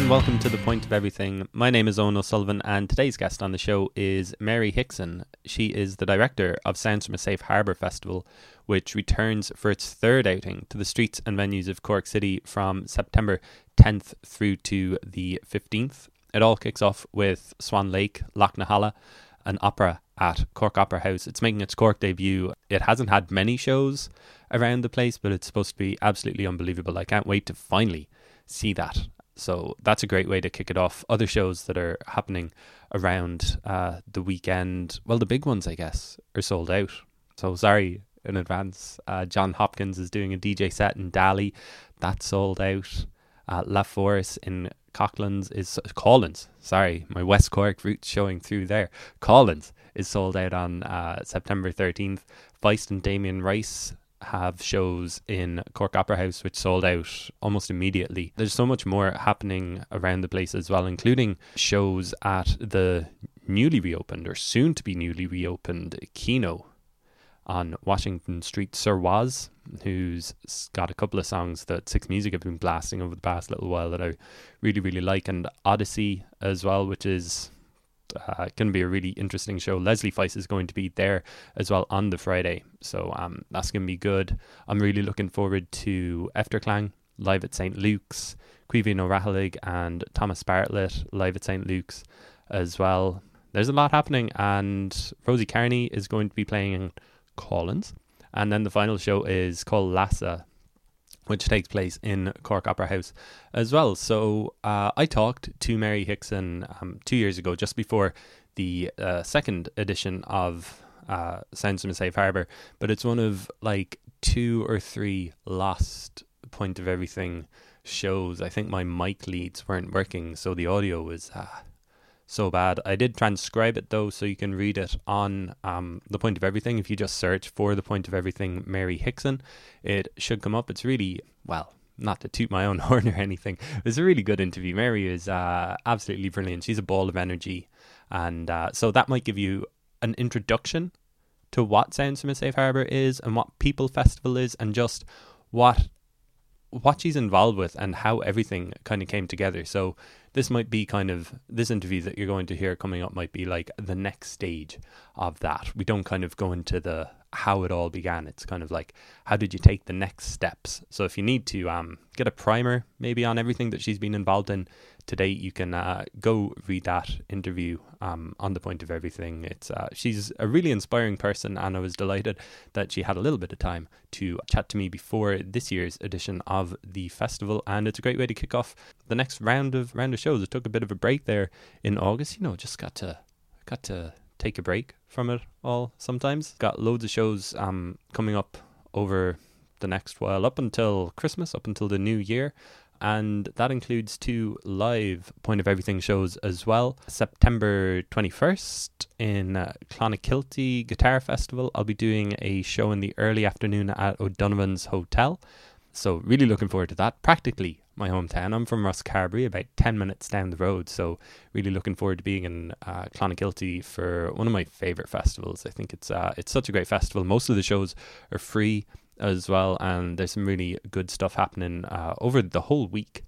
And welcome to The Point of Everything. My name is Owen O'Sullivan and today's guest on the show is Mary Hickson. She is the director of Sounds from a Safe Harbour Festival, which returns for its third outing to the streets and venues of Cork City from September 10th through to the 15th. It all kicks off with Swan Lake, Loch na hEala, an opera at Cork Opera House. It's making its Cork debut. It hasn't had many shows around the place, but it's supposed to be absolutely unbelievable. I can't wait to finally see that. So that's a great way to kick it off. Other shows that are happening around uh, the weekend, well, the big ones, I guess, are sold out. So sorry in advance. Uh, Jon Hopkins is doing a DJ set in Dali. That's sold out. Uh, La Force in Coughlan's is Collins. Sorry, my West Cork roots showing through there. Collins is sold out on uh, September 13th. Feist and Damien Rice have shows in Cork Opera House, which sold out almost immediately. There's so much more happening around the place as well, including shows at the newly reopened or soon to be newly reopened Kino on Washington Street. Sir Was, who's got a couple of songs that Six Music have been blasting over the past little while that I really, really like, and Odyssey as well, which is uh, going to be a really interesting show. Leslie Feist is going to be there as well on the Friday, so um, that's going to be good. I'm really looking forward to Efterklang live at St. Luke's, Caoimhín Ó and Thomas Bartlett live at St. Luke's as well. There's a lot happening, and Rosie Kearney is going to be playing Collins. And then the final show is called Lhasa, which takes place in Cork Opera House as well. So uh, I talked to Mary Hickson um, two years ago, just before the uh, second edition of uh, Sounds from a Safe Harbour, but it's one of like two or three lost point of everything shows. I think my mic leads weren't working, so the audio was uh, so bad. I did transcribe it though, so you can read it on um, the point of everything. If you just search for the point of everything, Mary Hickson, it should come up. It's really well. Not to toot my own horn or anything, it's a really good interview. Mary is uh, absolutely brilliant. She's a ball of energy, and uh, so that might give you an introduction to what Sounds from a Safe Harbour is and what People Festival is, and just what what she's involved with and how everything kind of came together. So this might be kind of this interview that you're going to hear coming up might be like the next stage of that. We don't kind of go into the how it all began. It's kind of like how did you take the next steps. So if you need to um, get a primer maybe on everything that she's been involved in today, you can uh, go read that interview um, on the point of everything. It's uh, she's a really inspiring person, and I was delighted that she had a little bit of time to chat to me before this year's edition of the festival. And it's a great way to kick off the next round of round of shows. It took a bit of a break there in August. You know, just got to got to take a break from it all sometimes. Got loads of shows um, coming up over the next while, up until Christmas, up until the new year. And that includes two live Point of Everything shows as well. September 21st in uh, Clonakilty Guitar Festival, I'll be doing a show in the early afternoon at O'Donovan's Hotel. So, really looking forward to that. Practically my hometown. I'm from Ross Rosscarbery, about 10 minutes down the road. So, really looking forward to being in uh, Clonakilty for one of my favourite festivals. I think it's uh, it's such a great festival. Most of the shows are free as well, and there's some really good stuff happening uh, over the whole week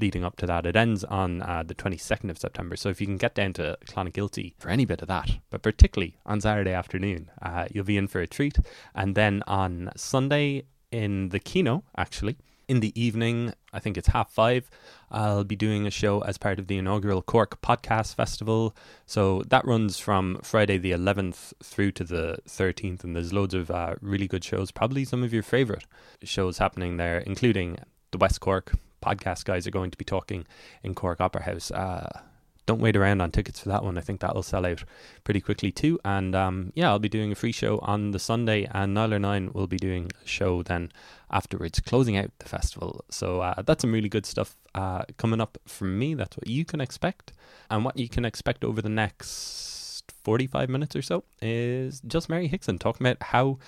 leading up to that. It ends on uh, the 22nd of September. So if you can get down to Clonakilty for any bit of that, but particularly on Saturday afternoon, uh, you'll be in for a treat. And then on Sunday in the Kino, actually, in the evening, I think it's half five, I'll be doing a show as part of the inaugural Cork Podcast Festival. So that runs from Friday the 11th through to the 13th, and there's loads of uh, really good shows, probably some of your favourite shows happening there, including the West Cork podcast guys are going to be talking in Cork Opera House. Uh, don't wait around on tickets for that one. I think that'll sell out pretty quickly too. And um, yeah, I'll be doing a free show on the Sunday, and Nialler9 will be doing a show then afterwards, closing out the festival. So uh, that's some really good stuff uh, coming up from me. That's what you can expect, and what you can expect over the next forty-five minutes or so is just Mary Hickson talking about how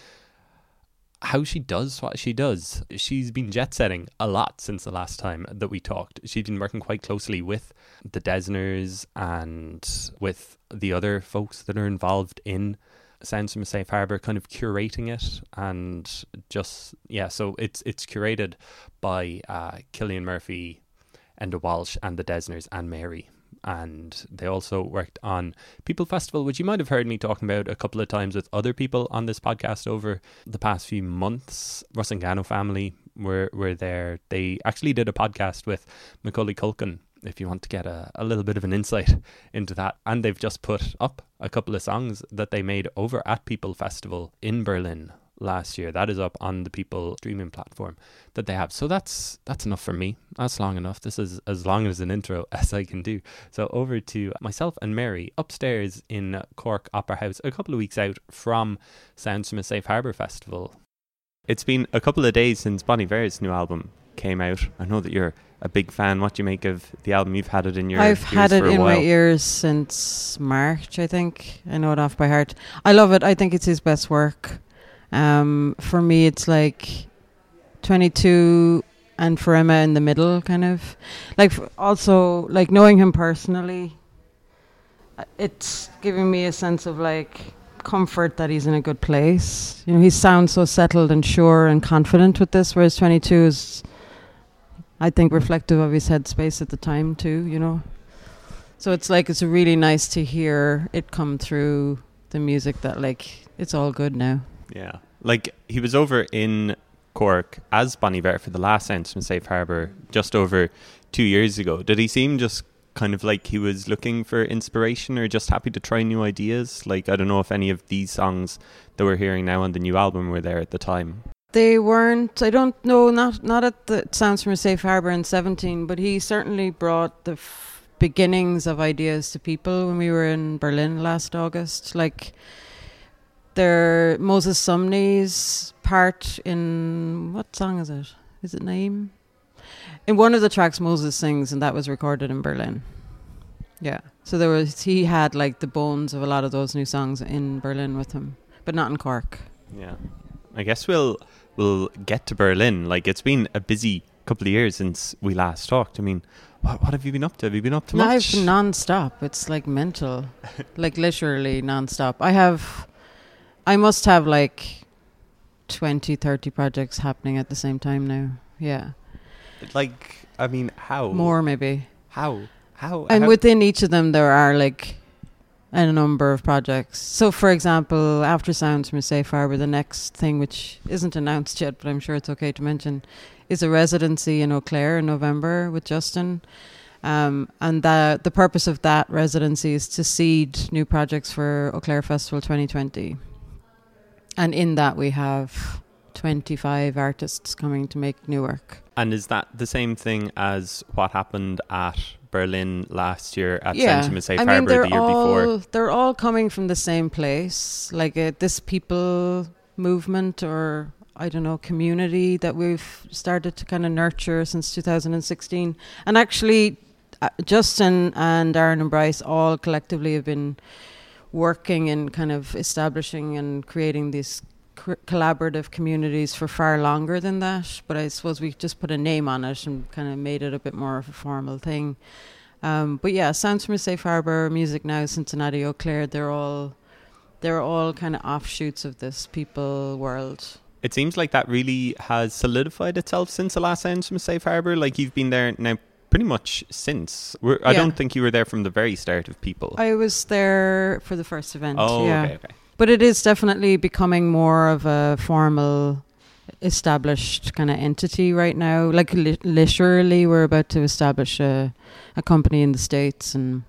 how she does what she does. She's been jet setting a lot since the last time that we talked. She's been working quite closely with the Dessners and with the other folks that are involved in Sounds from a Safe Harbour, kind of curating it and just yeah. So it's it's curated by uh, Cillian Murphy, Enda Walsh and the Dessners and Mary. And they also worked on People Festival, which you might have heard me talking about a couple of times with other people on this podcast over the past few months. Rusangano family were, were there. They actually did a podcast with Macaulay Culkin if you want to get a, a little bit of an insight into that. And they've just put up a couple of songs that they made over at People Festival in Berlin last year. That is up on the People streaming platform that they have. So that's that's enough for me. That's long enough. This is as long as an intro as I can do. So over to myself and Mary upstairs in Cork Opera House, a couple of weeks out from Sounds from a Safe Harbour Festival. It's been a couple of days since Bon Iver's new album came out. I know that you're a big fan. What do you make of the album? You've had it in your I've had it in my ears since March, I think. I know it off by heart. I love it. I think it's his best work. Um, for me, it's like 22 and for Emma in the middle, kind of. Like, also, like knowing him personally, uh, it's giving me a sense of like comfort that he's in a good place. You know, he sounds so settled and sure and confident with this, whereas 22 is, I think, reflective of his headspace at the time, too, you know. So it's like, it's really nice to hear it come through the music that, like, it's all good now. Yeah. Like he was over in Cork as Bon Iver for the last Sounds from Safe Harbour just over two years ago. Did he seem just kind of like he was looking for inspiration or just happy to try new ideas? Like I don't know if any of these songs that we're hearing now on the new album were there at the time. They weren't. I don't know. Not not at the Sounds from a Safe Harbour in seventeen, but he certainly brought the f- beginnings of ideas to people when we were in Berlin last August. Like there Moses Sumney's part in what song is it? Is it Name? In one of the tracks Moses sings and that was recorded in Berlin. Yeah. So there was he had like the bones of a lot of those new songs in Berlin with him, but not in Cork. Yeah. I guess we'll we'll get to Berlin. Like it's been a busy couple of years since we last talked. I mean, what, what have you been up to? Have you been up to much? I've non-stop. It's like mental, like literally non-stop. I have I must have like 20, 30 projects happening at the same time now. Yeah. Like, I mean, how? More, maybe. How? How? And how? within each of them, there are like a number of projects. So, for example, after Sounds from Safe Harbour, the next thing, which isn't announced yet, but I'm sure it's okay to mention, is a residency in Eau Claire in November with Justin. Um, and the the purpose of that residency is to seed new projects for Eau Claire Festival 2020. And in that, we have 25 artists coming to make new work. And is that the same thing as what happened at Berlin last year at yeah. Sentiment Safe I mean, the year all, before? They're all coming from the same place, like uh, this people movement or I don't know community that we've started to kind of nurture since 2016. And actually, uh, Justin and Aaron and Bryce all collectively have been working in kind of establishing and creating these collaborative communities for far longer than that. But I suppose we just put a name on it and kind of made it a bit more of a formal thing. Um, but yeah, Sounds from a Safe Harbour, Music Now, Cincinnati, Eau Claire, they're all they're all kind of offshoots of this people world. It seems like that really has solidified itself since the last Sounds from a Safe Harbour. Like you've been there now pretty much since. We're, I don't think you were there from the very start of People. I was there for the first event. Oh, yeah. okay, okay. But it is definitely becoming more of a formal, established kind of entity right now. Like li- literally, we're about to establish a, a company in the states, and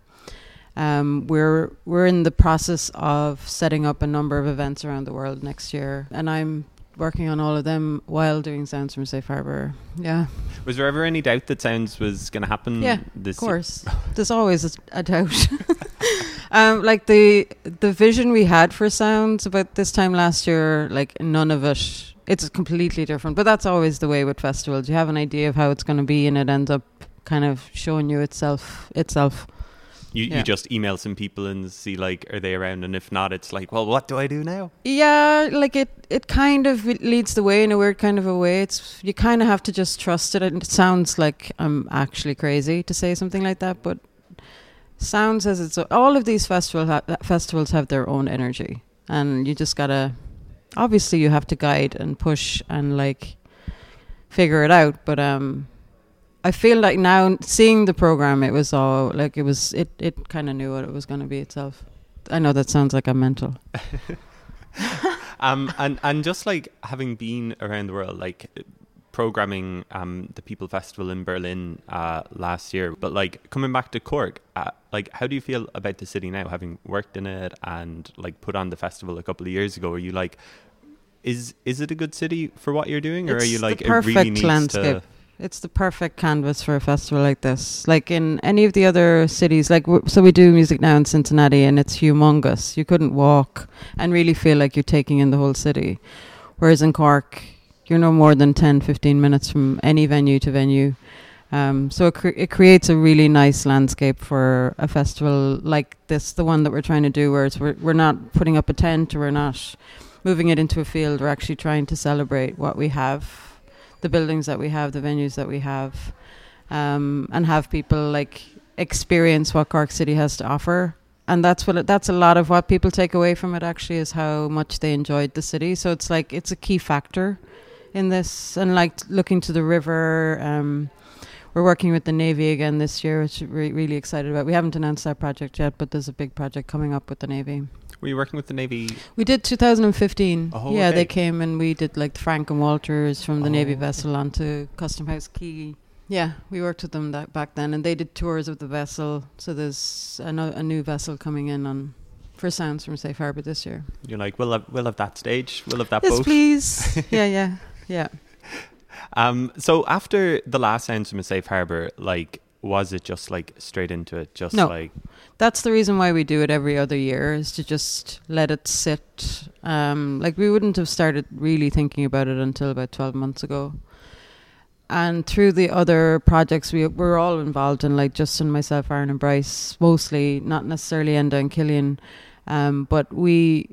um, we're we're in the process of setting up a number of events around the world next year. And I'm working on all of them while doing Sounds from Safe Harbour. Yeah. Was there ever any doubt that Sounds was going to happen? Yeah, this of course. There's always a, a doubt. um, like the the vision we had for Sounds about this time last year, like none of it. It's completely different, but that's always the way with festivals. You have an idea of how it's going to be, and it ends up kind of showing you itself itself. You, yeah. you just email some people and see like are they around? And if not it's like well what do I do now? Yeah like it it kind of leads the way in a weird kind of a way. It's you kind of have to just trust it. And it sounds like I'm actually crazy to say something like that but sounds as it's all of these festival ha- festivals have their own energy. And you just gotta obviously you have to guide and push and like figure it out but um I feel like now seeing the program, it was all like it was. It it kind of knew what it was going to be itself. I know that sounds like I'm mental. um, and and just like having been around the world, like programming um the People Festival in Berlin uh last year, but like coming back to Cork, uh, like how do you feel about the city now, having worked in it and like put on the festival a couple of years ago? Are you like, is is it a good city for what you're doing, or it's are you like the it perfect really needs landscape? to? It's the perfect canvas for a festival like this. Like in any of the other cities, like w- so we do music now in Cincinnati, and it's humongous. You couldn't walk and really feel like you're taking in the whole city. Whereas in Cork, you're no more than 10, 15 minutes from any venue to venue. Um, so it, cre- it creates a really nice landscape for a festival like this, the one that we're trying to do, where we're, we're not putting up a tent or we're not moving it into a field. We're actually trying to celebrate what we have, the buildings that we have, the venues that we have, um, and have people like experience what Cork City has to offer. And that's what it, that's a lot of what people take away from it. Actually, is how much they enjoyed the city. So it's like it's a key factor in this, and like looking to the river. Um, we're working with the Navy again this year, which we're really excited about. We haven't announced our project yet, but there's a big project coming up with the Navy. Were you working with the Navy? We did 2015. Oh, yeah, okay. they came and we did like Frank and Walters from the Oh, Navy vessel onto Custom House Quay. Yeah, we worked with them that back then, and they did tours of the vessel. So there's a, no, a new vessel coming in on for Sounds from Safe Harbour this year. You're like, we'll have we'll have that stage, we'll have that yes, boat. please. yeah, yeah, yeah. Um, so after the last Sounds from a Safe Harbor, like, was it just like straight into it? Just No. like, That's the reason why we do it every other year is to just let it sit. Um, like we wouldn't have started really thinking about it until about twelve months ago. And through the other projects we we're all involved in, like Justin, myself, Aaron, and Bryce, mostly not necessarily Enda and Cillian, um, but we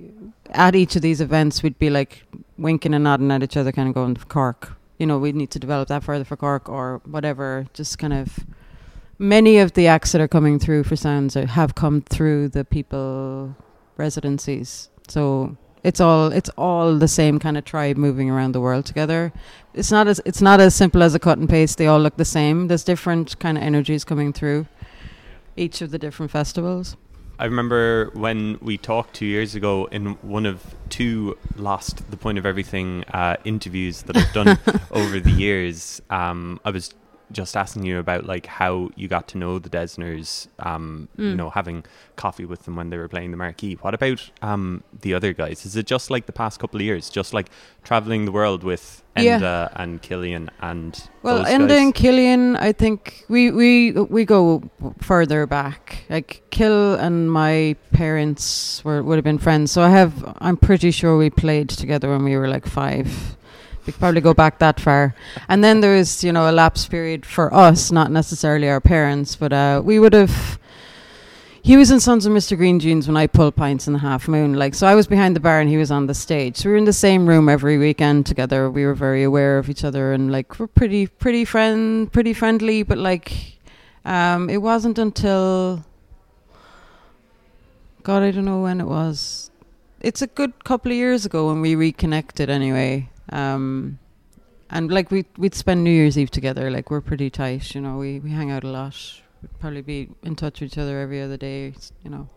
at each of these events we'd be like winking and nodding at each other, kind of going Cork. You know, we need to develop that further for Cork or whatever. Just kind of many of the acts that are coming through for sounds have come through the people residencies. So it's all it's all the same kind of tribe moving around the world together. It's not as it's not as simple as a cut and paste. They all look the same. There's different kind of energies coming through each of the different festivals. I remember when we talked two years ago in one of two last the Point of Everything uh, interviews that I've done over the years. Um, I was just asking you about like how you got to know the Dessners, um, you Mm. know, having coffee with them when they were playing the marquee. What about um, the other guys? Is it just like the past couple of years, just like traveling the world with Yeah. Enda and Cillian and well those Enda guys? and Cillian I think we we we go further back like Kill and my parents were would have been friends so I have I'm pretty sure we played together when we were like five we could probably go back that far and then there was you know a lapse period for us not necessarily our parents but uh we would have he was in Sons of Mr. Green Genes when I pulled pints in the half moon. Like, so I was behind the bar and he was on the stage. So we were in the same room every weekend together. We were very aware of each other and like we're pretty, pretty friend, pretty friendly. But like, um, it wasn't until God, I don't know when it was. It's a good couple of years ago when we reconnected. Anyway, um, and like we we'd spend New Year's Eve together. Like we're pretty tight. You know, we we hang out a lot we'd probably be in touch with each other every other day. You know,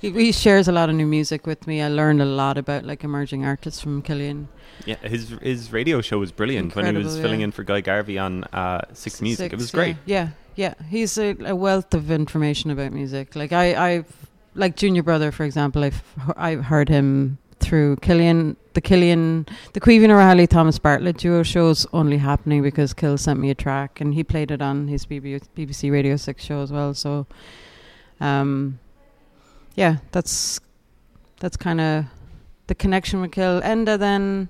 he, he shares a lot of new music with me. I learned a lot about like emerging artists from Cillian. Yeah, his his radio show was brilliant when he was Incredible, filling in for Guy Garvey on uh, Six Music. it was Six, great. Yeah, yeah. yeah. He's a, a wealth of information about music. Like I, I've like Junior Brother, for example. I've I've heard him through Cillian, the Cillian, the Caoimhín Ó Raghallaigh Thomas Bartlett duo show's only happening because Kill sent me a track and he played it on his BBC Radio Six show as well. So, um, yeah, that's that's kind of the connection with Kill. Enda then.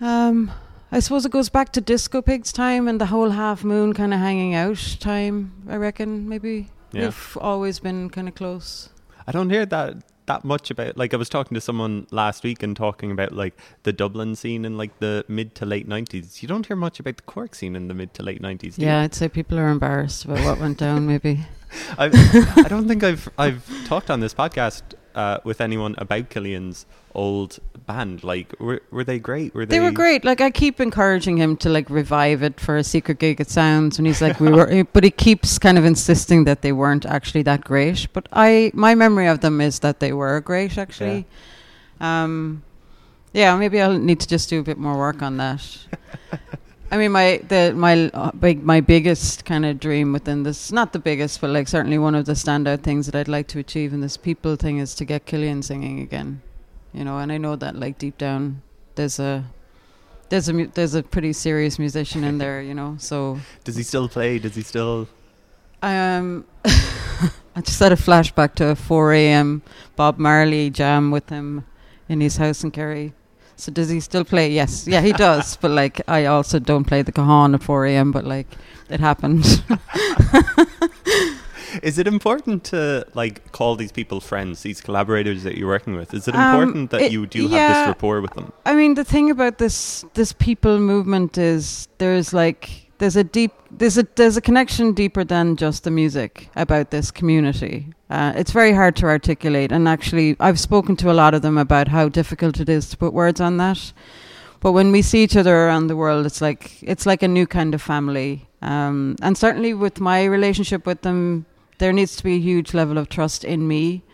Um, I suppose it goes back to Disco Pigs time and the whole half moon kind of hanging out time. I reckon maybe Yeah. we've always been kind of close. I don't hear that that much about like I was talking to someone last week and talking about like the Dublin scene in like the mid to late nineties. You don't hear much about the Cork scene in the mid to late nineties. Yeah, I'd say people are embarrassed about what went down. Maybe I, I don't think I've I've talked on this podcast uh, with anyone about Cillian's old band? Like, were were they great? Were they? They were great. Like I keep encouraging him to like revive it for a secret gig at Sounds, and he's like, we were, but he keeps kind of insisting that they weren't actually that great. But I, my memory of them is that they were great, actually. Yeah. Um, yeah, maybe I'll need to just do a bit more work on that. I mean, my the my uh, big my biggest kind of dream within this, not the biggest, but like certainly one of the standout things that I'd like to achieve in this people thing is to get Cillian singing again, you know. And I know that like deep down, there's a there's a mu- there's a pretty serious musician in there, you know. So does he still play? Does he still? Um, I just had a flashback to a 4 a.m. Bob Marley jam with him in his house in Kerry. So does he still play? Yes, yeah, he does. but like, I also don't play the cajon at 4 a.m. But like, it happened. Is it important to like call these people friends, these collaborators that you're working with? Is it important um, that it, you do yeah, have this rapport with them? I mean, the thing about this this people movement is there's like there's a deep there's a there's a connection deeper than just the music about this community. Uh, it's very hard to articulate, and actually, I've spoken to a lot of them about how difficult it is to put words on that. But when we see each other around the world, it's like it's like a new kind of family. Um, and certainly, with my relationship with them, there needs to be a huge level of trust in me,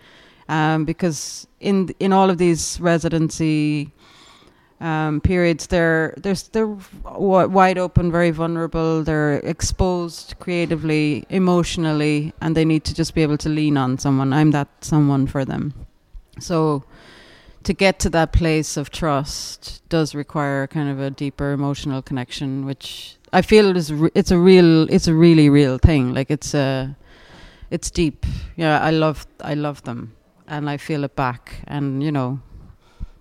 um, because in in all of these residency um, periods. They're they're they're wide open, very vulnerable. They're exposed creatively, emotionally, and they need to just be able to lean on someone. I'm that someone for them. So to get to that place of trust does require kind of a deeper emotional connection, which I feel is re- it's a real it's a really real thing. Like it's a it's deep. Yeah, I love I love them and I feel it back. And you know,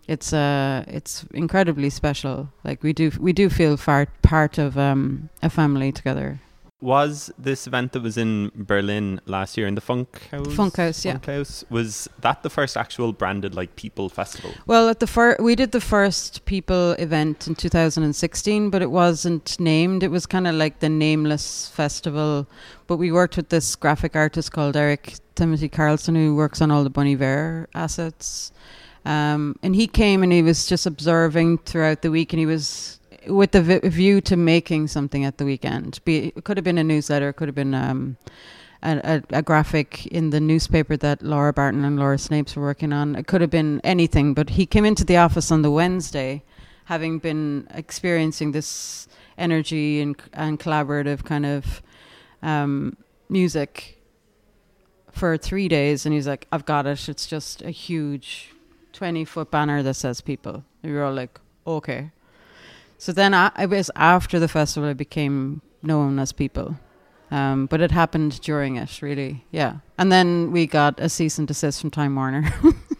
it's uh it's incredibly special. Like we do we do feel far, part of um, a family together. Was this event that was in Berlin last year in the Funkhaus? Funk House, yeah. Funkhaus was that the first actual branded like people festival? Well, at the fir- we did the first people event in 2016, but it wasn't named. It was kind of like the nameless festival. But we worked with this graphic artist called Eric Timothy Carlson, who works on all the Bon Iver assets. Um, and he came and he was just observing throughout the week, and he was with the view to making something at the weekend. Be, it could have been a newsletter, it could have been um, a, a, a, graphic in the newspaper that Laura Barton and Laura Snapes were working on. It could have been anything, but he came into the office on the Wednesday, having been experiencing this energy and, and collaborative kind of um, music for three days, and he's like, "I've got it. It's just a huge." 20 foot banner that says people. And we were all like, okay. So then I, I was after the festival, I became known as people. Um, but it happened during it, really. Yeah. And then we got a cease and desist from Time Warner.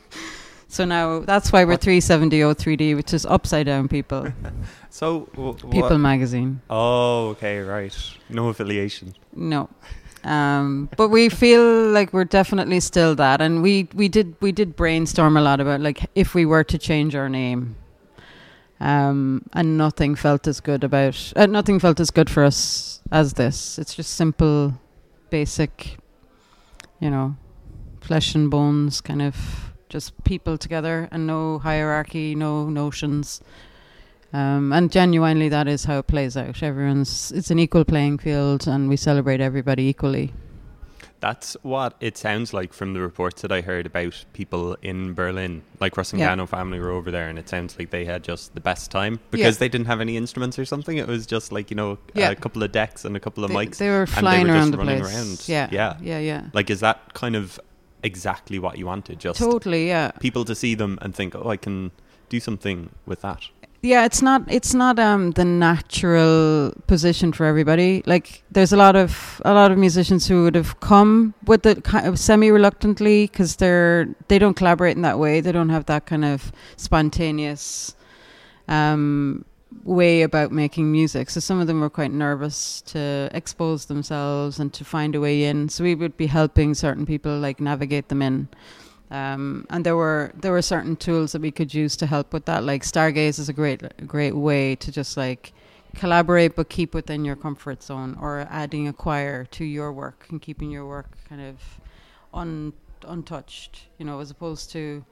so now that's why we're 370 3D, which is upside down people. so, w- People magazine. Oh, okay, right. No affiliation. No. Um, but we feel like we're definitely still that, and we we did we did brainstorm a lot about like if we were to change our name, um, and nothing felt as good about uh, nothing felt as good for us as this. It's just simple, basic, you know, flesh and bones kind of just people together and no hierarchy, no notions. Um, and genuinely, that is how it plays out. Everyone's it's an equal playing field, and we celebrate everybody equally. That's what it sounds like from the reports that I heard about people in Berlin. Like Rusangano yeah. family were over there, and it sounds like they had just the best time because yeah. they didn't have any instruments or something. It was just like you know yeah. a couple of decks and a couple of they, mics. They were flying they were around the place. Around. Yeah, yeah, yeah, yeah. Like, is that kind of exactly what you wanted? Just totally, yeah. People to see them and think, oh, I can do something with that yeah it's not it's not um the natural position for everybody. Like there's a lot of a lot of musicians who would have come with it kind of semi reluctantly because they're they don't collaborate in that way. They don't have that kind of spontaneous um way about making music. So some of them were quite nervous to expose themselves and to find a way in. So we would be helping certain people like navigate them in um, and there were there were certain tools that we could use to help with that. Like Stargaze is a great great way to just like collaborate but keep within your comfort zone, or adding a choir to your work and keeping your work kind of un untouched, you know, as opposed to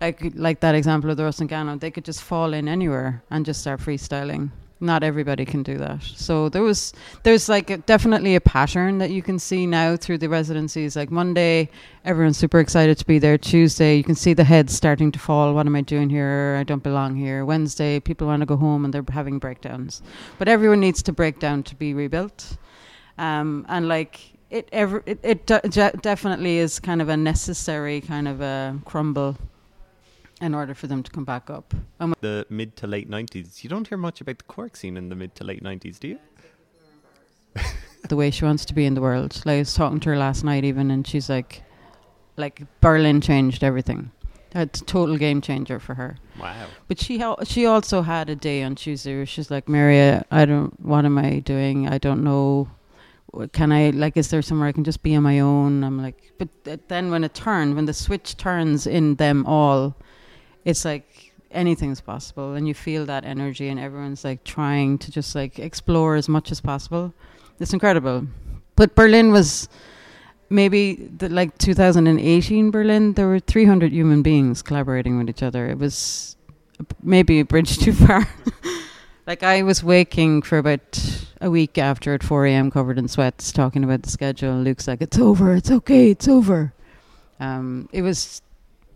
like like that example of the Rusangano, they could just fall in anywhere and just start freestyling. Not everybody can do that. So there was there's like a, definitely a pattern that you can see now through the residencies. Like Monday, everyone's super excited to be there. Tuesday, you can see the heads starting to fall. What am I doing here? I don't belong here. Wednesday, people want to go home and they're having breakdowns. But everyone needs to break down to be rebuilt. Um, and like it, ever, it, it de- definitely is kind of a necessary kind of a crumble in order for them to come back up. Um, the mid to late 90s, you don't hear much about the Cork scene in the mid to late 90s, do you? the way she wants to be in the world. Like I was talking to her last night even and she's like like Berlin changed everything. That's a total game changer for her. Wow. But she ha- she also had a day on Tuesday where she's like, Maria, I don't what am I doing? I don't know can I like is there somewhere I can just be on my own? I'm like but th- then when it turned, when the switch turns in them all it's like anything's possible and you feel that energy and everyone's like trying to just like explore as much as possible. It's incredible. But berlin was maybe the, like 2018 berlin there were 300 human beings collaborating with each other. It was maybe a bridge too far. Like i was waking for about a week after at 4 a.m covered in sweats talking about the schedule. Luke's like it's over it's okay it's over. Um, it was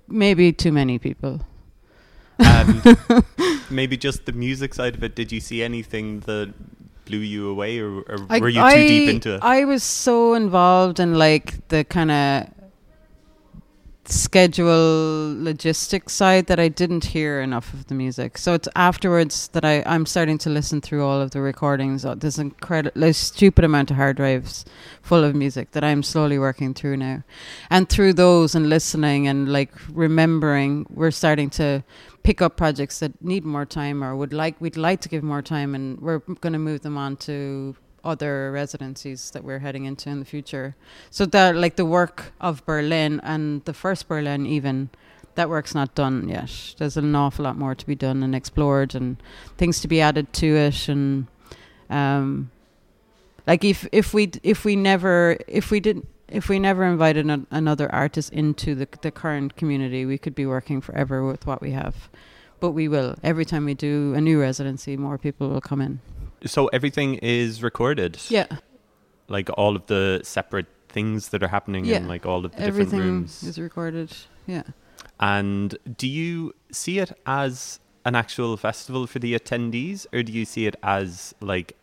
maybe too many people and maybe just the music side of it. Did you see anything that blew you away, or, or I, were you too I, deep into it? I was so involved in like the kind of schedule logistics side that I didn't hear enough of the music. So it's afterwards that I I'm starting to listen through all of the recordings. Oh, there's incredible, a stupid amount of hard drives full of music that I'm slowly working through now, and through those and listening and like remembering, we're starting to pick up projects that need more time or would like we'd like to give more time, and we're going to move them on to other residencies that we're heading into in the future. So that like the work of Berlin and the first Berlin even that work's not done yet. There's an awful lot more to be done and explored and things to be added to it and um like if if we if we never if we didn't if we never invited an, another artist into the the current community, we could be working forever with what we have. But we will. Every time we do a new residency, more people will come in. So everything is recorded. Yeah. Like all of the separate things that are happening yeah. in like all of the everything different rooms. is recorded. Yeah. And do you see it as an actual festival for the attendees, or do you see it as like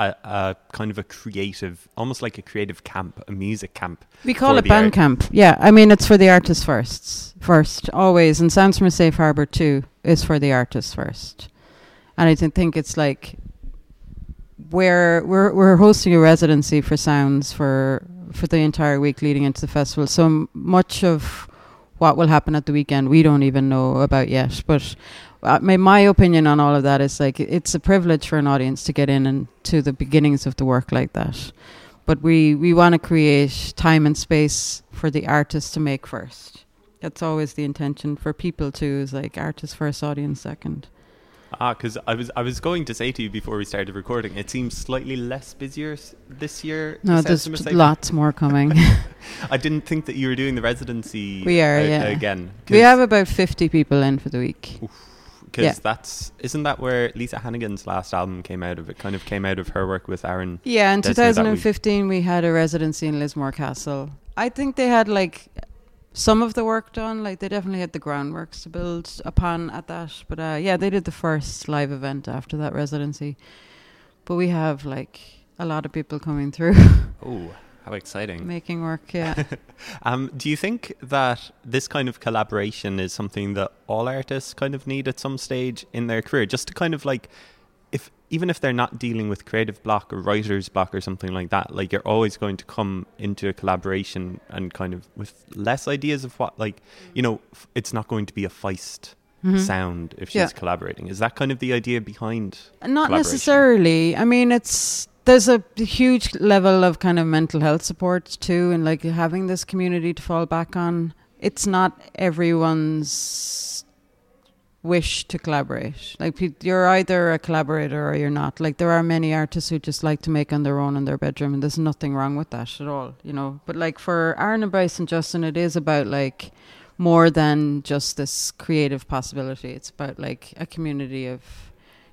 a, a, kind of a creative, almost like a creative camp, a music camp. We call it band art. camp. Yeah, I mean it's for the artists first, first always, and Sounds from a Safe Harbor too is for the artists first. And I think it's like where we're we're hosting a residency for sounds for for the entire week leading into the festival. So much of what will happen at the weekend we don't even know about yet. But my my opinion on all of that is like it's a privilege for an audience to get in and to the beginnings of the work like that. But we we want to create time and space for the artist to make first. That's always the intention for people too. Is like artist first, audience second. Ah, because I was I was going to say to you before we started recording, it seems slightly less busier this year. No, there's lots more coming. I didn't think that you were doing the residency. We are, uh, yeah. Again, we have about fifty people in for the week. Because yeah. that's isn't that where Lisa Hannigan's last album came out of? It kind of came out of her work with Aaron. Yeah, in 2015 we had a residency in Lismore Castle. I think they had like some of the work done. Like they definitely had the groundworks to build upon at that. But uh, yeah, they did the first live event after that residency. But we have like a lot of people coming through. oh, how exciting! Making work, yeah. um, do you think that this kind of collaboration is something that all artists kind of need at some stage in their career, just to kind of like if even if they're not dealing with creative block or writer's block or something like that, like you're always going to come into a collaboration and kind of with less ideas of what, like, you know, f- it's not going to be a feist mm-hmm. sound if she's yeah. collaborating. Is that kind of the idea behind? Not necessarily. I mean, it's there's a huge level of kind of mental health support too, and like having this community to fall back on. It's not everyone's wish to collaborate. Like you're either a collaborator or you're not. Like there are many artists who just like to make on their own in their bedroom, and there's nothing wrong with that at all, you know. But like for Aaron and Bryce and Justin, it is about like more than just this creative possibility. It's about like a community of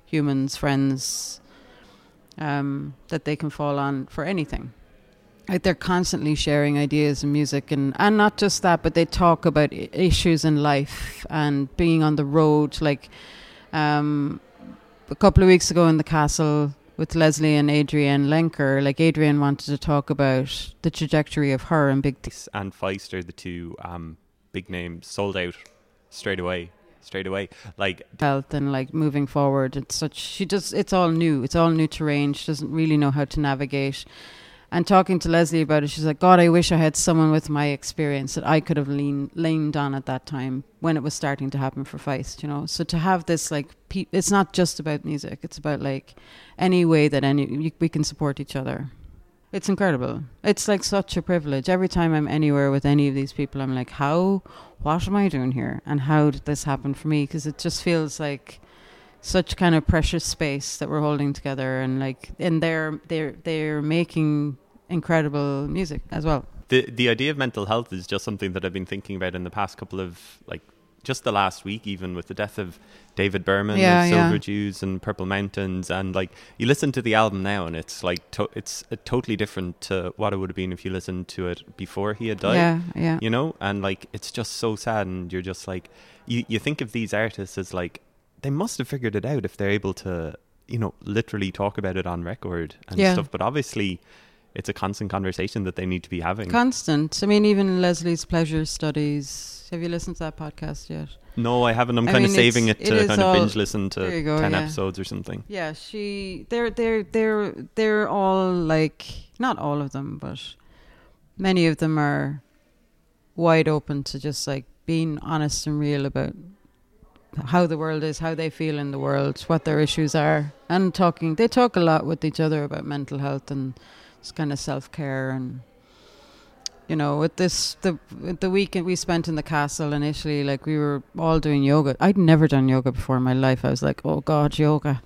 humans, friends, um, that they can fall on for anything. Like they're constantly sharing ideas and music, and and not just that, but they talk about issues in life and being on the road. Like um, a couple of weeks ago in the castle with Leslie and Adrianne Lenker, like Adrianne wanted to talk about the trajectory of her and Big T. and Feist are the two um, big names sold out straight away. Straight away, like health and like moving forward. It's such she just it's all new. It's all new terrain. She doesn't really know how to navigate. And talking to Leslie about it, she's like, God, I wish I had someone with my experience that I could have lean, leaned on at that time when it was starting to happen for Feist, you know. So to have this, like, pe- it's not just about music, it's about, like, any way that any we can support each other. It's incredible. It's like such a privilege. Every time I'm anywhere with any of these people, I'm like, how, what am I doing here? And how did this happen for me? Because it just feels like such kind of precious space that we're holding together and like and they're they're they're making incredible music as well the the idea of mental health is just something that I've been thinking about in the past couple of like just the last week, even with the death of David Berman, Yeah, and yeah. Silver Jews, and Purple Mountains, and like you listen to the album now, and it's like to- it's uh, totally different to what it would have been if you listened to it before he had died. yeah yeah You know, and like it's just so sad, and you're just like you you think of these artists as like they must have figured it out if they're able to you know literally talk about it on record and Yeah. stuff, but obviously. It's a constant conversation that they need to be having. constant i mean even leslie's pleasure studies have you listened to that podcast yet No, I haven't. I'm I kind of saving it it to is kind of binge listen to go, ten yeah. episodes or something. yeah she they're they're they're they're all like not all of them but many of them are wide open to just like being honest and real about how the world is, how they feel in the world, what their issues are, and talking. They talk a lot with each other about mental health and just kind of self care and. You know, with this the with the weekend we spent in the castle initially, like we were all doing yoga. I'd never done yoga before in my life. I was like, oh god, yoga.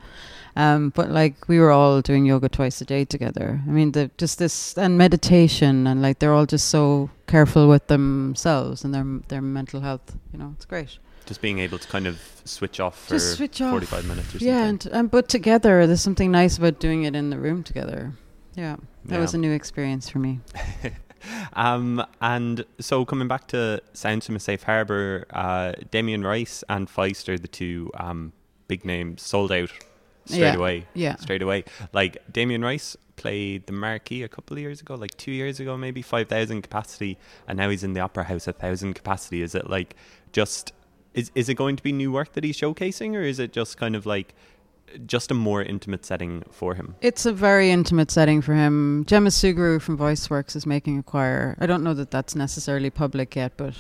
Um, but like we were all doing yoga twice a day together. I mean, the just this and meditation and like they're all just so careful with themselves and their their mental health. You know, it's great. Just being able to kind of switch off for switch off. 45 minutes or something. Yeah, and, and but together, there's something nice about doing it in the room together. Yeah, that Yeah. was a new experience for me. um, and so coming back to Sounds from a Safe Harbour, uh, Damien Rice and Feist are the two um, big names sold out straight Yeah. away. Yeah, Straight away. Like Damien Rice played the Marquee a couple of years ago, like two years ago, maybe 5,000 capacity, and now he's in the Opera House at 1,000 capacity. Is it like just. Is, is it going to be new work that he's showcasing, or is it just kind of like just a more intimate setting for him? it's a very intimate setting for him. Gemma Sugrue from VoiceWorks is making a choir. I don't know that that's necessarily public yet, but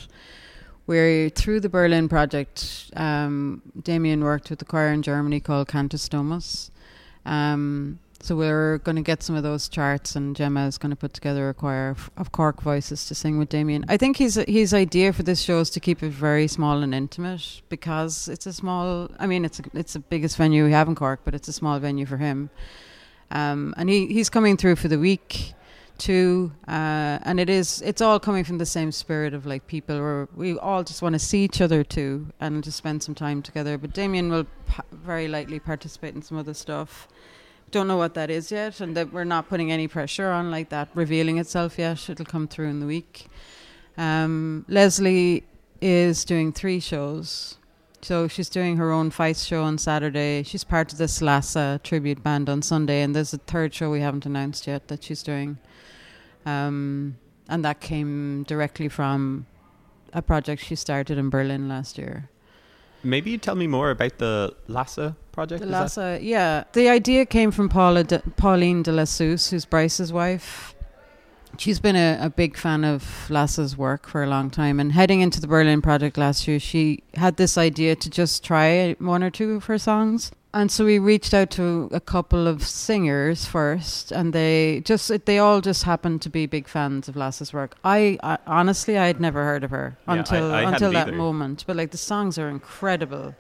we're through the Berlin project. Um, Damien worked with the choir in Germany called Cantus Domus. Um, so we're going to get some of those charts, and Gemma is going to put together a choir of, Cork voices to sing with Damien. I think his his idea for this show is to keep it very small and intimate because it's a small. I mean, it's a, it's the biggest venue we have in Cork, but it's a small venue for him. Um, and he, he's coming through for the week too, uh, and it is it's all coming from the same spirit of like people where we all just want to see each other too and just spend some time together. But Damien will very likely participate in some other stuff. Don't know what that is yet, and that we're not putting any pressure on like that revealing itself yet. It'll come through in the week. Um, Leslie is doing three shows. So she's doing her own Feist show on Saturday. She's part of the Slasa tribute band on Sunday, and there's a third show we haven't announced yet that she's doing. Um, and that came directly from a project she started in Berlin last year. Maybe you tell me more about the Lhasa project. The that- yeah. The idea came from Paula de, Pauline de Lassus, who's Bryce's wife. She's been a, a big fan of Lhasa's work for a long time. And heading into the Berlin project last year, she had this idea to just try one or two of her songs. And so we reached out to a couple of singers first, and they just they all just happened to be big fans of Lhasa's work. I, I honestly I had never heard of her Yeah, I- until I hadn't until that either. moment, but like the songs are incredible.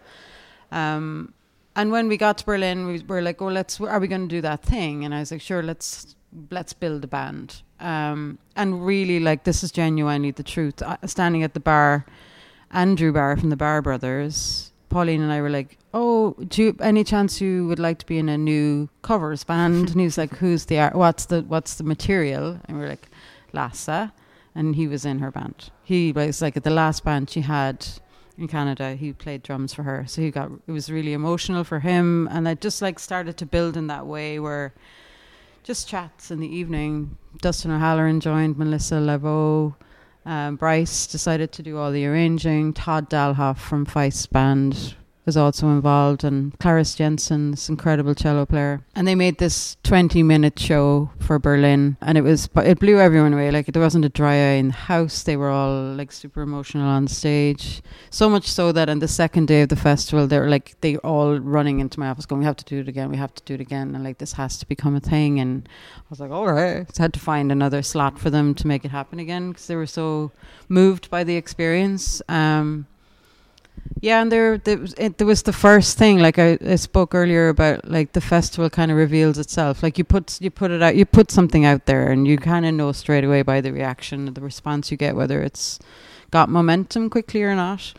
Um, and when we got to Berlin, we were like, "Oh, let's. Are we going to do that thing?" And I was like, "Sure, let's let's build a band." Um, and really, like, this is genuinely the truth. Standing at the bar, Andrew Barr from the Barr Brothers, Pauline and I were like, "Oh, do you, any chance you would like to be in a new covers band?" and he was like, "Who's the art? What's the what's the material?" And we are like, "Lhasa," and he was in her band. He was like at the last band she had in Canada. He played drums for her, so he got it was really emotional for him, and I just like started to build in that way where just chats in the evening. Dustin O'Halloran joined Melissa Laveaux. Um, Bryce decided to do all the arranging. Todd Dahlhoff from Feist Band was also involved, and Clarice Jensen, this incredible cello player. And they made this 20 minute show for Berlin, and it was, it blew everyone away. Like, there wasn't a dry eye in the house. They were all like super emotional on stage. So much so that on the second day of the festival, they were like, they all running into my office going, We have to do it again, we have to do it again. And like, this has to become a thing. And I was like, All right. So I had to find another slot for them to make it happen again because they were so moved by the experience. Um, yeah, and there, there was, it, there was the first thing. Like I, I spoke earlier about, like the festival kind of reveals itself. Like you put you put it out, you put something out there, and you kind of know straight away by the reaction, the response you get, whether it's got momentum quickly or not.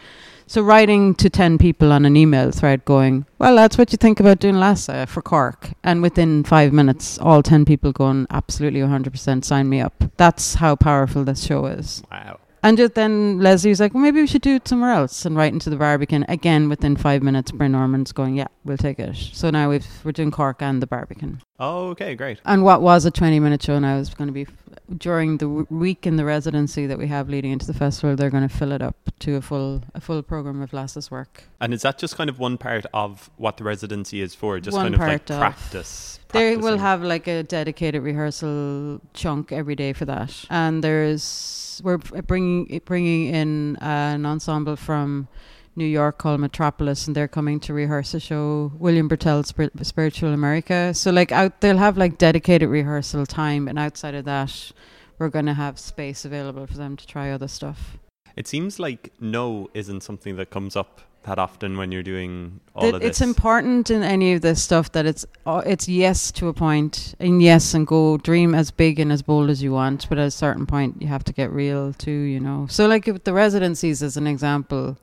So writing to ten people on an email thread, going, "Well, that's what you think about doing Lhasa uh, for Cork," and within five minutes, all ten people going, "Absolutely, 100%, sign me up." That's how powerful this show is. Wow. And just then Leslie was like, well, maybe we should do it somewhere else and right into the Barbican. Again, within five minutes, Bryn Norman's going, yeah, we'll take it. So now we've, we're doing Cork and the Barbican. Oh, okay, great. And what was a 20 minute show now is going to be during the w- week in the residency that we have leading into the festival, they're going to fill it up to a full a full program of Lhasa's work. And is that just kind of one part of what the residency is for? Just One kind of like of- practice. They will have like a dedicated rehearsal chunk every day for that, and there's we're bringing bringing in uh, an ensemble from New York called Metropolis, and they're coming to rehearse a show, William Brittelle's Spir- Spiritual America. So like out, they'll have like dedicated rehearsal time, and outside of that, we're going to have space available for them to try other stuff. It seems like no isn't something that comes up that often when you're doing all That of this. it's important in any of this stuff that it's uh, it's yes to a point and yes and go dream as big and as bold as you want but at a certain point you have to get real too you know? So like with the residencies as an example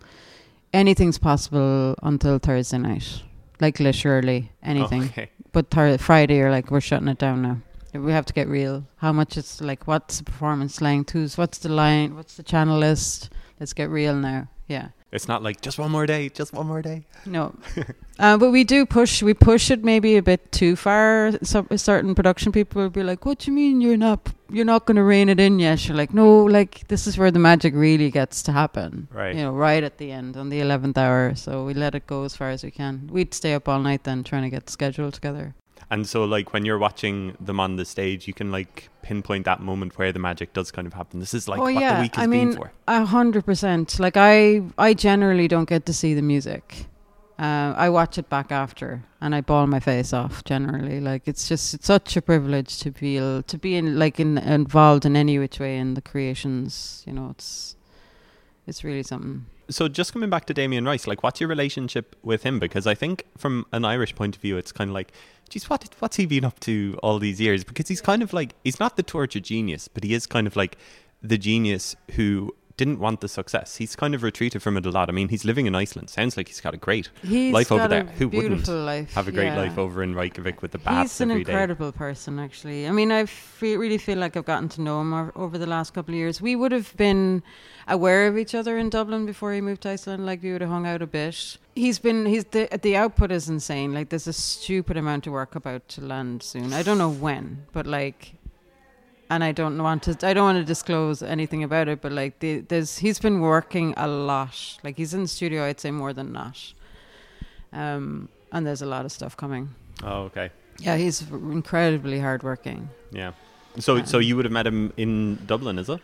anything's possible until thursday night like literally anything. Okay. but thir- friday you're like we're shutting it down now. We have to get real. How much it's like what's the performance length? Who's what's the line what's the channel list? Let's get real now yeah It's not like just one more day, just one more day. no, uh, but we do push. We push it maybe a bit too far. Some certain production people will be like, "What do you mean you're not? You're not going to rein it in yet?" You're like, "No, like this is where the magic really gets to happen." Right. You know, right at the end on the eleventh hour. So we let it go as far as we can. We'd stay up all night then trying to get the schedule together. And so, like, when you're watching them on the stage, you can like pinpoint that moment where the magic does kind of happen. This is like Oh, what yeah. the week has I been for. A hundred percent. Like I, I generally don't get to see the music. Uh, I watch it back after, and I ball my face off. Generally, like it's just it's such a privilege to feel to be in like in, involved in any which way in the creations. You know, it's it's really something. So, just coming back to Damien Rice, like, what's your relationship with him? Because I think from an Irish point of view, it's kind of like, geez, what what's he been up to all these years? Because he's kind of like he's not the torture genius, but he is kind of like the genius who didn't want the success. He's kind of retreated from it a lot. I mean, he's living in Iceland. Sounds like he's got a great He's Life over there. Who wouldn't life. have a great yeah. life over in Reykjavik with the baths He's an every day. incredible person, actually. I mean, I really feel like I've gotten to know him over the last couple of years. We would have been aware of each other in Dublin before he moved to Iceland. Like we would have hung out a bit. He's been. He's the the output is insane. Like there's a stupid amount of work about to land soon. I don't know when, but like. And I don't want to. I don't want to disclose anything about it, but like, the, there's he's been working a lot. Like he's in the studio, I'd say more than not. Um, and there's a lot of stuff coming. Oh, okay. Yeah, he's incredibly hardworking. Yeah. So, Yeah. so you would have met him in Dublin, is it?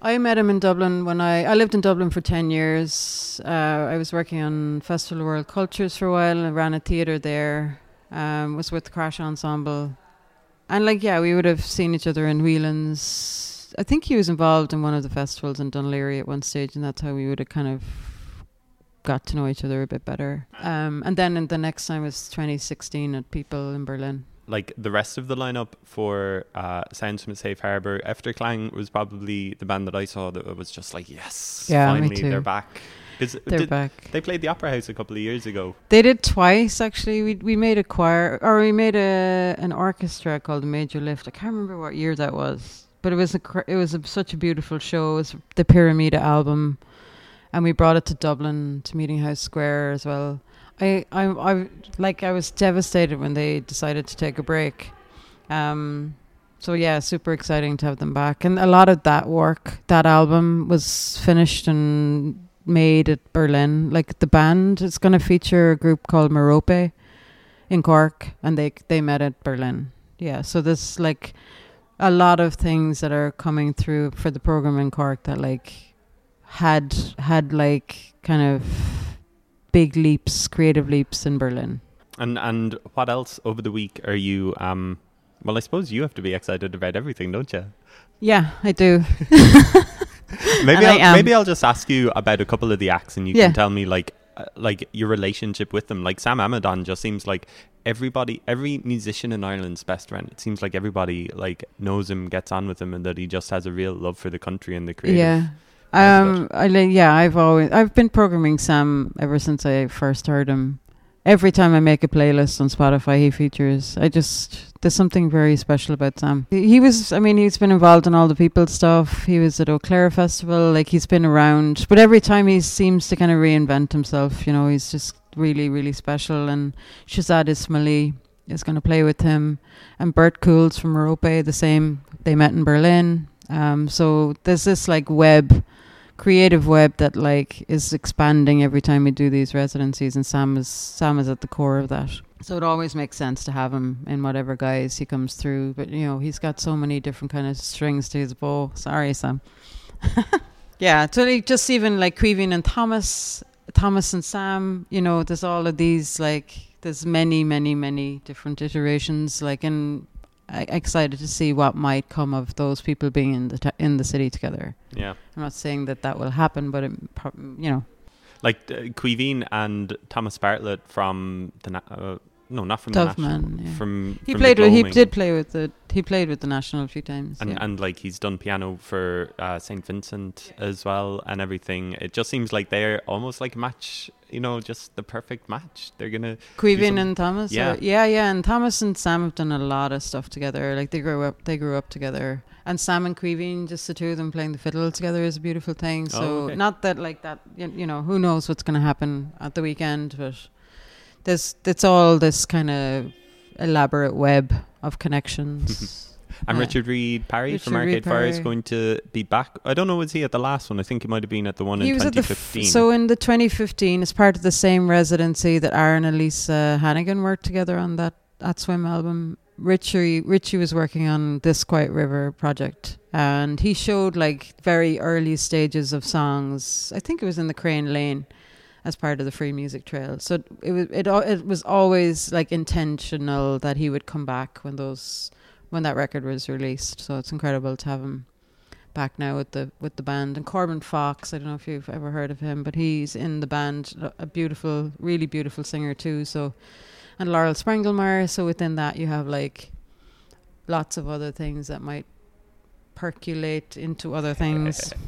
I met him in Dublin when I I lived in Dublin for ten years. Uh, I was working on Festival of World Cultures for a while and ran a theatre there. Um, was with the Crash Ensemble, and like yeah, we would have seen each other in Whelan's. I think he was involved in one of the festivals in Dún Laoghaire at one stage, and that's how we would have kind of got to know each other a bit better. Um, and then in the next time was 2016 at People in Berlin. Like the rest of the lineup for uh, Sounds from Safe Harbour, Efterklang was probably the band that I saw that was just like, yes, Yeah, finally they're back. They're did- back. They played the Opera House a couple of years ago. They did twice actually. We we made a choir or we made a an orchestra called the Major Lift. I can't remember what year that was, but it was a it was a, such a beautiful show. It was the Pyramida album, and we brought it to Dublin to Meeting House Square as well. I I I like I was devastated when they decided to take a break. Um, so yeah, super exciting to have them back, and a lot of that work, that album was finished and made at Berlin. Like the band is going to feature a group called Merope in Cork, and they they met at Berlin. Yeah, so there's like a lot of things that are coming through for the program in Cork that like had had like kind of big leaps, creative leaps in Berlin. And and what else over the week are you? Um, well, I suppose you have to be excited about everything, don't you? Yeah, I do. Maybe I'll, am. maybe I'll just ask you about a couple of the acts, and you Yeah. can tell me like uh, like your relationship with them. Like Sam Amidon just seems like everybody, every musician in Ireland's best friend. It seems like everybody like knows him, gets on with him, and that he just has a real love for the country and the creative. Yeah. Um, I yeah, I've always I've been programming Sam ever since I first heard him. Every time I make a playlist on Spotify, he features. I just there's something very special about Sam. He was, I mean, he's been involved in all the people stuff. He was at Eau Claire Festival, like he's been around. But every time he seems to kind of reinvent himself. You know, he's just really, really special. And Shahzad Ismaily is going to play with him, and Bert Cools from Merope, the same. They met in Berlin. Um, so there's this like web creative web that like is expanding every time we do these residencies and Sam is Sam is at the core of that. So it always makes sense to have him in whatever guise he comes through. But you know, he's got so many different kind of strings to his bow. Sorry, Sam. yeah, like, just even like Caoimhín and Thomas Thomas and Sam, you know, there's all of these like there's many, many, many different iterations. Like and I excited to see what might come of those people being in the t- in the city together. yeah. I'm not saying that that will happen, but it, prob- you know, Like uh, and Thomas Bartlett from the na- uh, no, not from the national, Doveman. Yeah. from He from played with. He did play with the. He played with the national a few times. and yeah. and like he's done piano for uh, Saint Vincent as well and everything. It just seems like they're almost like a match, you know, just the perfect match. They're gonna some- and Thomas. Yeah. or- yeah, yeah. And Thomas and Sam have done a lot of stuff together. Like they grew up. They grew up together. And Sam and Caoimhín, just the two of them playing the fiddle together, is a beautiful thing. Oh, so Oh, okay. not that like that. You, you know, who knows what's going to happen at the weekend, but there's it's all this kind of elaborate web of connections. and Yeah. Richard Reed Parry from Arcade Reed Fire is going to be back. I don't know, was he at the last one? I think he might have been at the one he in was at the f- 2015. so in the 2015 as part of the same residency that Aaron and Lisa Hannigan worked together on that at Swim album. Richie Richie was working on this Quiet River project, and he showed like very early stages of songs. I think it was in the Crane Lane as part of the Free Music Trail. So it was it it was always like intentional that he would come back when those when that record was released. So it's incredible to have him back now with the with the band and Corbin Fox. I don't know if you've ever heard of him, but he's in the band. a- beautiful, really beautiful singer too. So and Laurel Sprengelmeyer. So within that, you have like lots of other things that might percolate into other things.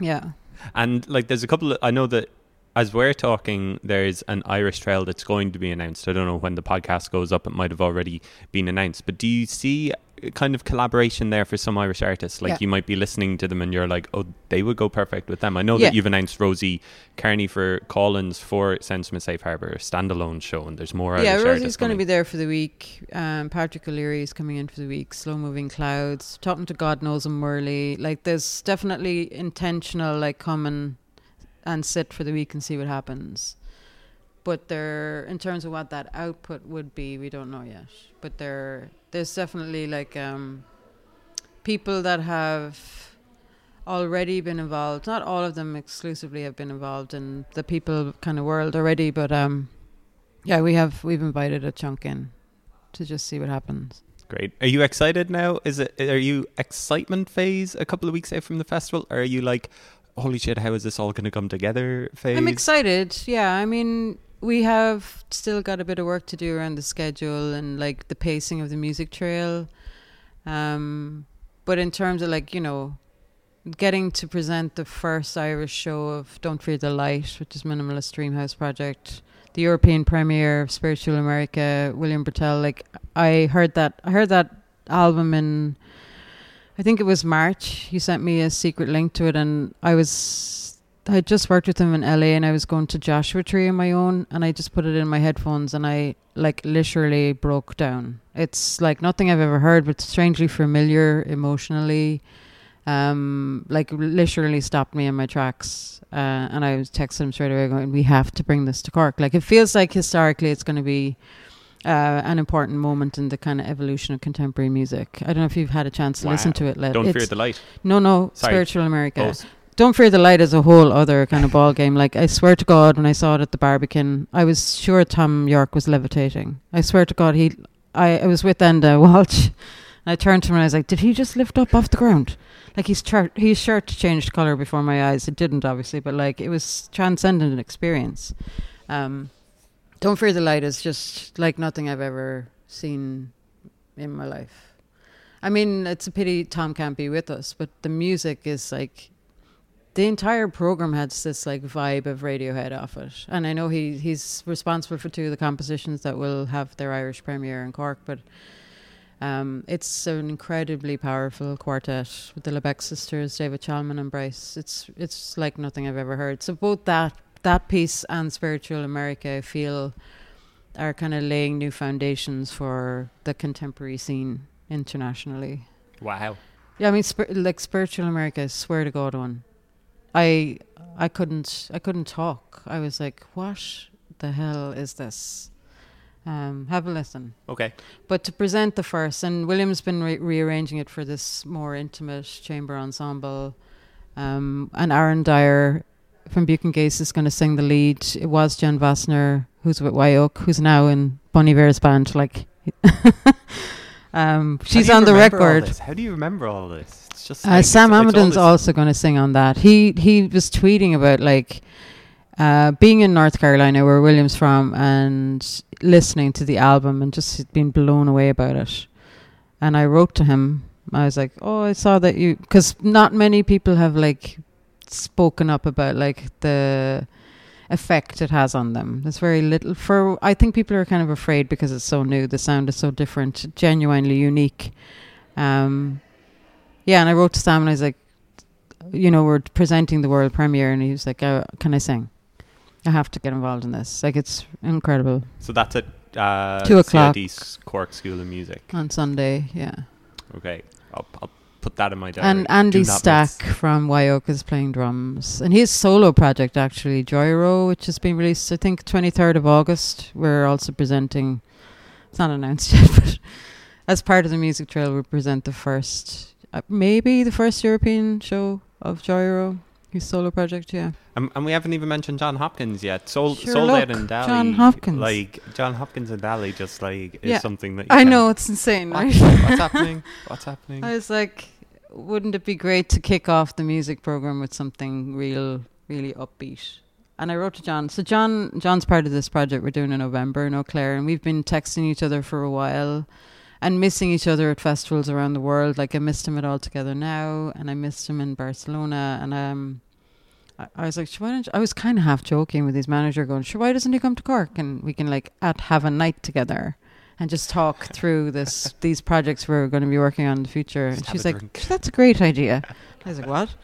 Yeah. And like, there's a couple. Of, I know that as we're talking, there's an Irish Trail that's going to be announced. I don't know when the podcast goes up; it might have already been announced. But do you see kind of collaboration there for some Irish artists? Like Yeah. you might be listening to them, and you're like, "Oh, they would go perfect with them." I know Yeah. that you've announced Rosie Carney for Collins for Sounds from a Safe Harbour a standalone show, and there's more. yeah, Irish Rosie's going to be there for the week. Um, Patrick O'Leary is coming in for the week. Slow moving clouds. Talking to God knows and Morley. Like there's definitely intentional like come and sit for the week and see what happens. But there, in terms of what that output would be, we don't know yet. But there, there's definitely like um, people that have already been involved. Not all of them exclusively have been involved in the people kind of world already, but um, yeah, we have we've invited a chunk in to just see what happens. Great. Are you excited now? Is it? Are you excitement phase a couple of weeks out from the festival? Or are you like, holy shit, how is this all going to come together phase? I'm excited. Yeah, I mean, we have still got a bit of work to do around the schedule and like the pacing of the music trail. Um, but in terms of like you know, getting to present the first Irish show of Don't Fear the Light, which is Minimalist Dreamhouse Project, the European premiere of Spiritual America, William Brittelle. Like I heard that, I heard that album in, I think it was March. He sent me a secret link to it, and I was. I just worked with him in LA and I was going to Joshua Tree on my own and I just put it in my headphones and I like literally broke down. It's like nothing I've ever heard, but strangely familiar emotionally um, like literally stopped me in my tracks. Uh, and I was texting him straight away, going, "We have to bring this to Cork." Like it feels like historically, it's going to be uh, an important moment in the kind of evolution of contemporary music. I don't know if you've had a chance to Wow. listen to it. Let Don't it's, fear the light. No, no, Sorry. spiritual America. Oh, Don't Fear the Light is a whole other kind of ball game. Like I swear to God, when I saw it at the Barbican, I was sure Thom Yorke was levitating. I swear to God, he. I, I was with Enda Walsh, and I turned to him and I was like, "Did he just lift up off the ground?" Like his shirt, his shirt changed color before my eyes. It didn't obviously, but like it was transcendent experience. Um, Don't Fear the Light is just like nothing I've ever seen in my life. I mean, it's a pity Tom can't be with us, but the music is like the entire program has this like vibe of Radiohead off it, and I know he he's responsible for two of the compositions that will have their Irish premiere in Cork, but. Um, it's an incredibly powerful quartet with the Labèque sisters, David Chalmin and Bryce. It's it's like nothing I've ever heard. So both that that piece and Spiritual America, I feel, are kind of laying new foundations for the contemporary scene internationally. wow. Yeah, I mean, spir- like spiritual America. I swear to God, one. I I couldn't I couldn't talk. I was like, what the hell is this? Um, have a listen. Okay. But to present the first, and William's been re- rearranging it for this more intimate chamber ensemble. Um, and Aaron Dyer from Buchan Gaze is going to sing the lead. It was Jenn Wasner, who's with Wye Oak, who's now in Bon Iver's band. Like, um, she's on the record. How do you remember all this? It's just Uh, Sam Amidon's also going to sing on that. He he was tweeting about like uh, being in North Carolina, where William's from, and listening to the album and just being blown away about it. And I wrote to him. I was like, "Oh, I saw that you," because not many people have like spoken up about like the effect it has on them. There's very little for. I think people are kind of afraid because it's so new. The sound is so different, genuinely unique. Um, yeah, and I wrote to Sam and I was like, you know, we're presenting the world premiere, and he was like, oh, "Can I sing? I have to get involved in this. Like, it's incredible." So that's at uh, Two o'clock. CIT's Cork School of Music. On Sunday, yeah. Okay. I'll, I'll put that in my diary. And Andy Stack miss. from Wye Oak is playing drums. And his solo project, actually, Joyero, which has been released, I think, 23rd of August. We're also presenting, it's not announced yet, but as part of the music trail, we present the first, uh, maybe the first European show of Joyero, his solo project, yeah. And, and we haven't even mentioned Jon Hopkins yet. Sold Sure, sold out look, in Dali. Jon Hopkins. Like Jon Hopkins in Dali, just like is Yeah. something that you I can- know, it's insane, What- right? what's happening? What's happening? I was like, wouldn't it be great to kick off the music program with something real, really upbeat? And I wrote to Jon. So Jon, Jon's part of this project we're doing in November in Eau Claire, and we've been texting each other for a while, and missing each other at festivals around the world. Like I missed him at All Together Now, and I missed him in Barcelona, and um. I- I was like, "Sure, why don't you-" I was kind of half joking with his manager, going, "Sure, why doesn't he come to Cork and we can like at have a night together and just talk through this these projects we're going to be working on in the future?" Just and she's like, drink. "That's a great idea." I was like, "What?"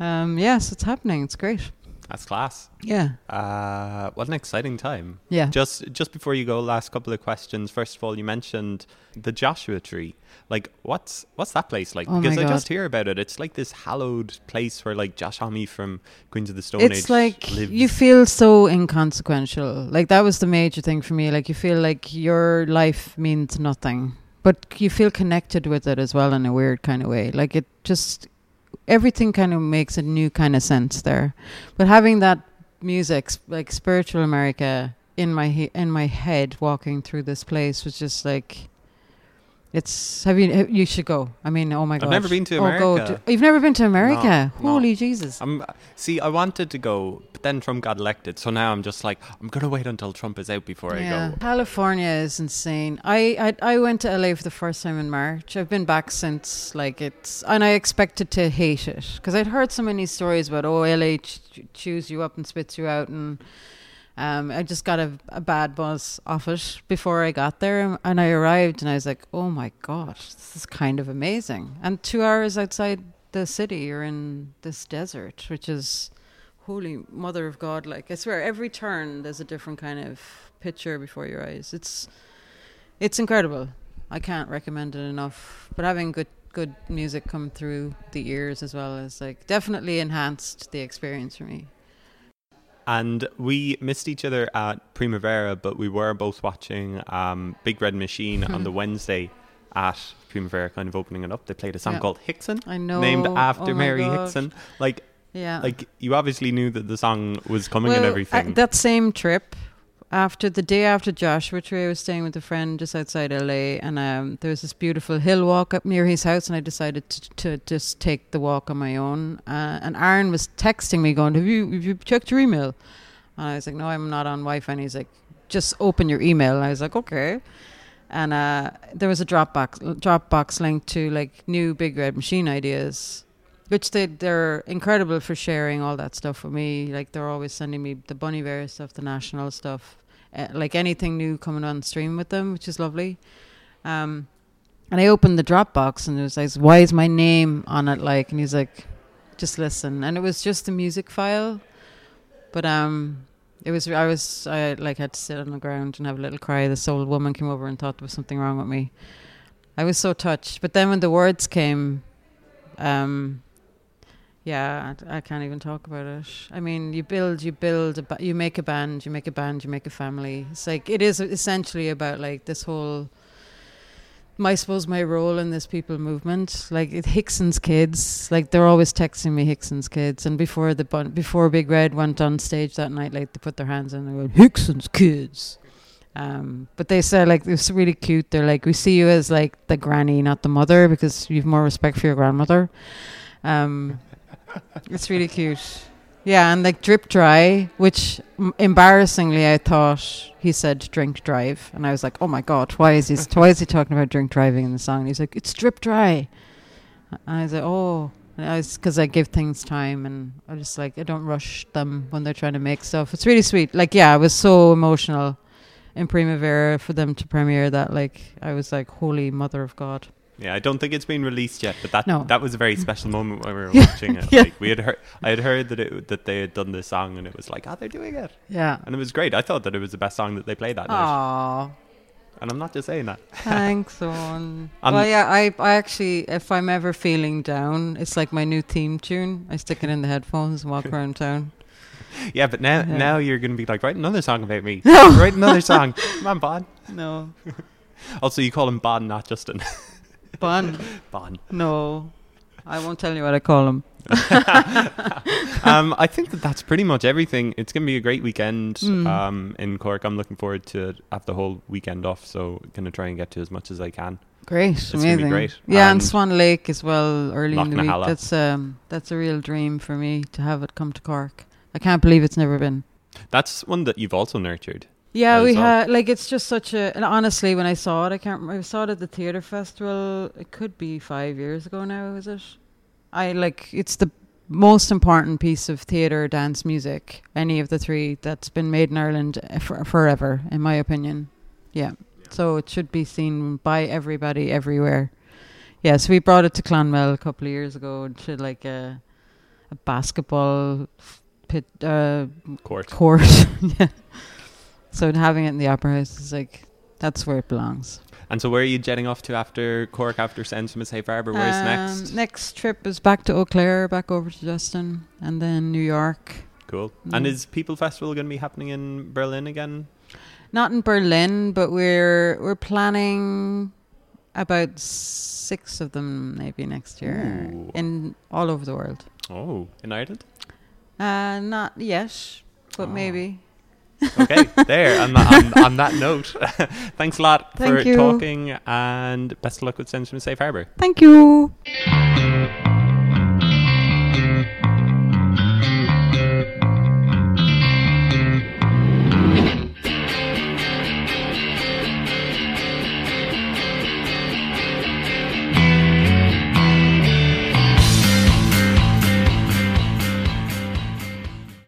Um, yes, it's happening. It's great. That's class. Yeah, Uh, what an exciting time. yeah. Just just before you go, last couple of questions. First of all, you mentioned the Joshua Tree. Like, what's what's that place like? Oh because I just hear about it. It's like this hallowed place where like Josh Homme from Queens of the Stone Age it's like lives. you feel so inconsequential. Like that was the major thing for me. Like you feel like your life means nothing, but you feel connected with it as well in a weird kind of way. Like it just everything kind of makes a new kind of sense there. But having that music, like spiritual America, in my he- in my head, walking through this place was just like It's have you you should go. I mean, oh my god. I've never been to Oh, go America. to- you've never been to America? No, no. Holy Jesus. I'm see. I wanted to go, but then Trump got elected, so now I'm just like, I'm gonna wait until Trump is out before I go. California is insane. I, I I went to LA for the first time in March. I've been back since like it's, and I expected to hate it because I'd heard so many stories about oh LA ch- chews you up and spits you out, and um, I just got a, a bad buzz off it before I got there, and I arrived and I was like, oh my god, this is kind of amazing. And two hours outside the city, you're in this desert, which is holy mother of God. Like I swear, every turn there's a different kind of picture before your eyes. It's it's incredible. I can't recommend it enough. But having good good music come through the ears as well as like definitely enhanced the experience for me. And we missed each other at Primavera, but we were both watching um, Big Red Machine on the Wednesday at Primavera, kind of opening it up. They played a song Yeah. called Hickson, I know named after oh Mary God. Hickson. Like, Yeah. like you obviously knew that the song was coming and everything. that same trip, after the day after Joshua Tree, I was staying with a friend just outside LA, and um, there was this beautiful hill walk up near his house, and I decided to, to just take the walk on my own. Uh, and Aaron was texting me, going, "Have you have you checked your email?" And I was like, "No, I'm not on Wi-Fi." And he's like, "Just open your email." And I was like, "Okay." And uh, there was a Dropbox Dropbox link to like new Big Red Machine ideas which they they're incredible for sharing all that stuff with me. Like they're always sending me the Bon Iver stuff, the national stuff, uh, like anything new coming on stream with them, which is lovely. Um, and I opened the Dropbox and it was like, "Why is my name on it?" Like, and he's like, "Just listen." And it was just a music file, but um, it was I was I like had to sit on the ground and have a little cry. This old woman came over and thought there was something wrong with me. I was so touched. But then when the words came, um, yeah, I, I can't even talk about it. I mean, you build, you build, ba- you make a band, you make a band, you make a family. It's like it is essentially about like this whole. My, I suppose my role in this people movement, like Hickson's kids, like they're always texting me Hickson's kids, and before the before Big Red went on stage that night, like they put their hands in and they go Hickson's kids, um, but they said like it's really cute. They're like, we see you as like the granny, not the mother, because you've more respect for your grandmother. Um, it's really cute. Yeah, and like drip dry, which m- embarrassingly I thought he said drink drive, and I was like, oh my god, why is he why is he talking about drink driving in the song? And he's like, it's drip dry, and I was like, oh. And I because I give things time, and I just like I don't rush them when they're trying to make stuff. It's really sweet. Like yeah, I was so emotional in Primavera for them to premiere that. Like I was like, holy mother of God. Yeah, I don't think it's been released yet, but that No. that was a very special moment when we were watching it. yeah. Like we had heard, I had heard that it that they had done this song, and it was like, oh, they're doing it, Yeah. and it was great. I thought that it was the best song that they played that night, Aw, and I'm not just saying that. thanks, Owen. Um, well, yeah, I, I actually, if I'm ever feeling down, it's like my new theme tune. I stick it in the headphones and walk around town. Yeah, but now Yeah. now you're gonna be like, write another song about me. No. write another song. Come on, Bon. No, Also, you call him Bon, not Justin. Bun. bon. No, I won't tell you what I call him. um, I think that that's pretty much everything. It's going to be a great weekend Mm. um, in Cork. I'm looking forward to have the whole weekend off, so going to try and get to as much as I can. Great, It's gonna be amazing. great. Yeah, and, And Swan Lake as well. Early in the week. That's um, that's a real dream for me to have it come to Cork. I can't believe it's never been. That's one that you've also nurtured. Yeah, we had like it's just such a. And honestly, when I saw it, I can't. remember. I saw it at the theater festival. It could be five years ago now. Is it? I like it's the most important piece of theater, dance, music, any of the three that's been made in Ireland uh, for, forever, in my opinion. Yeah. So it should be seen by everybody everywhere. Yeah, so we brought it to Clonmel a couple of years ago did like a a basketball pit uh, Court. court. yeah. So having it in the opera house is like that's where it belongs. And so, where are you jetting off to after Cork, after Sounds from Safe Harbour? Where's Um, next? Next trip is back to Eau Claire, back over to Justin, and then New York. Cool. And Mm. is People Festival going to be happening in Berlin again? Not in Berlin, but we're we're planning about six of them maybe next year Ooh. in all over the world. Oh, in Ireland? Uh, not yet, but Oh. maybe. Okay, there. On, on, on that note, thanks a lot Thank for you. talking and best of luck with Sounds from Safe Harbour. Thank you.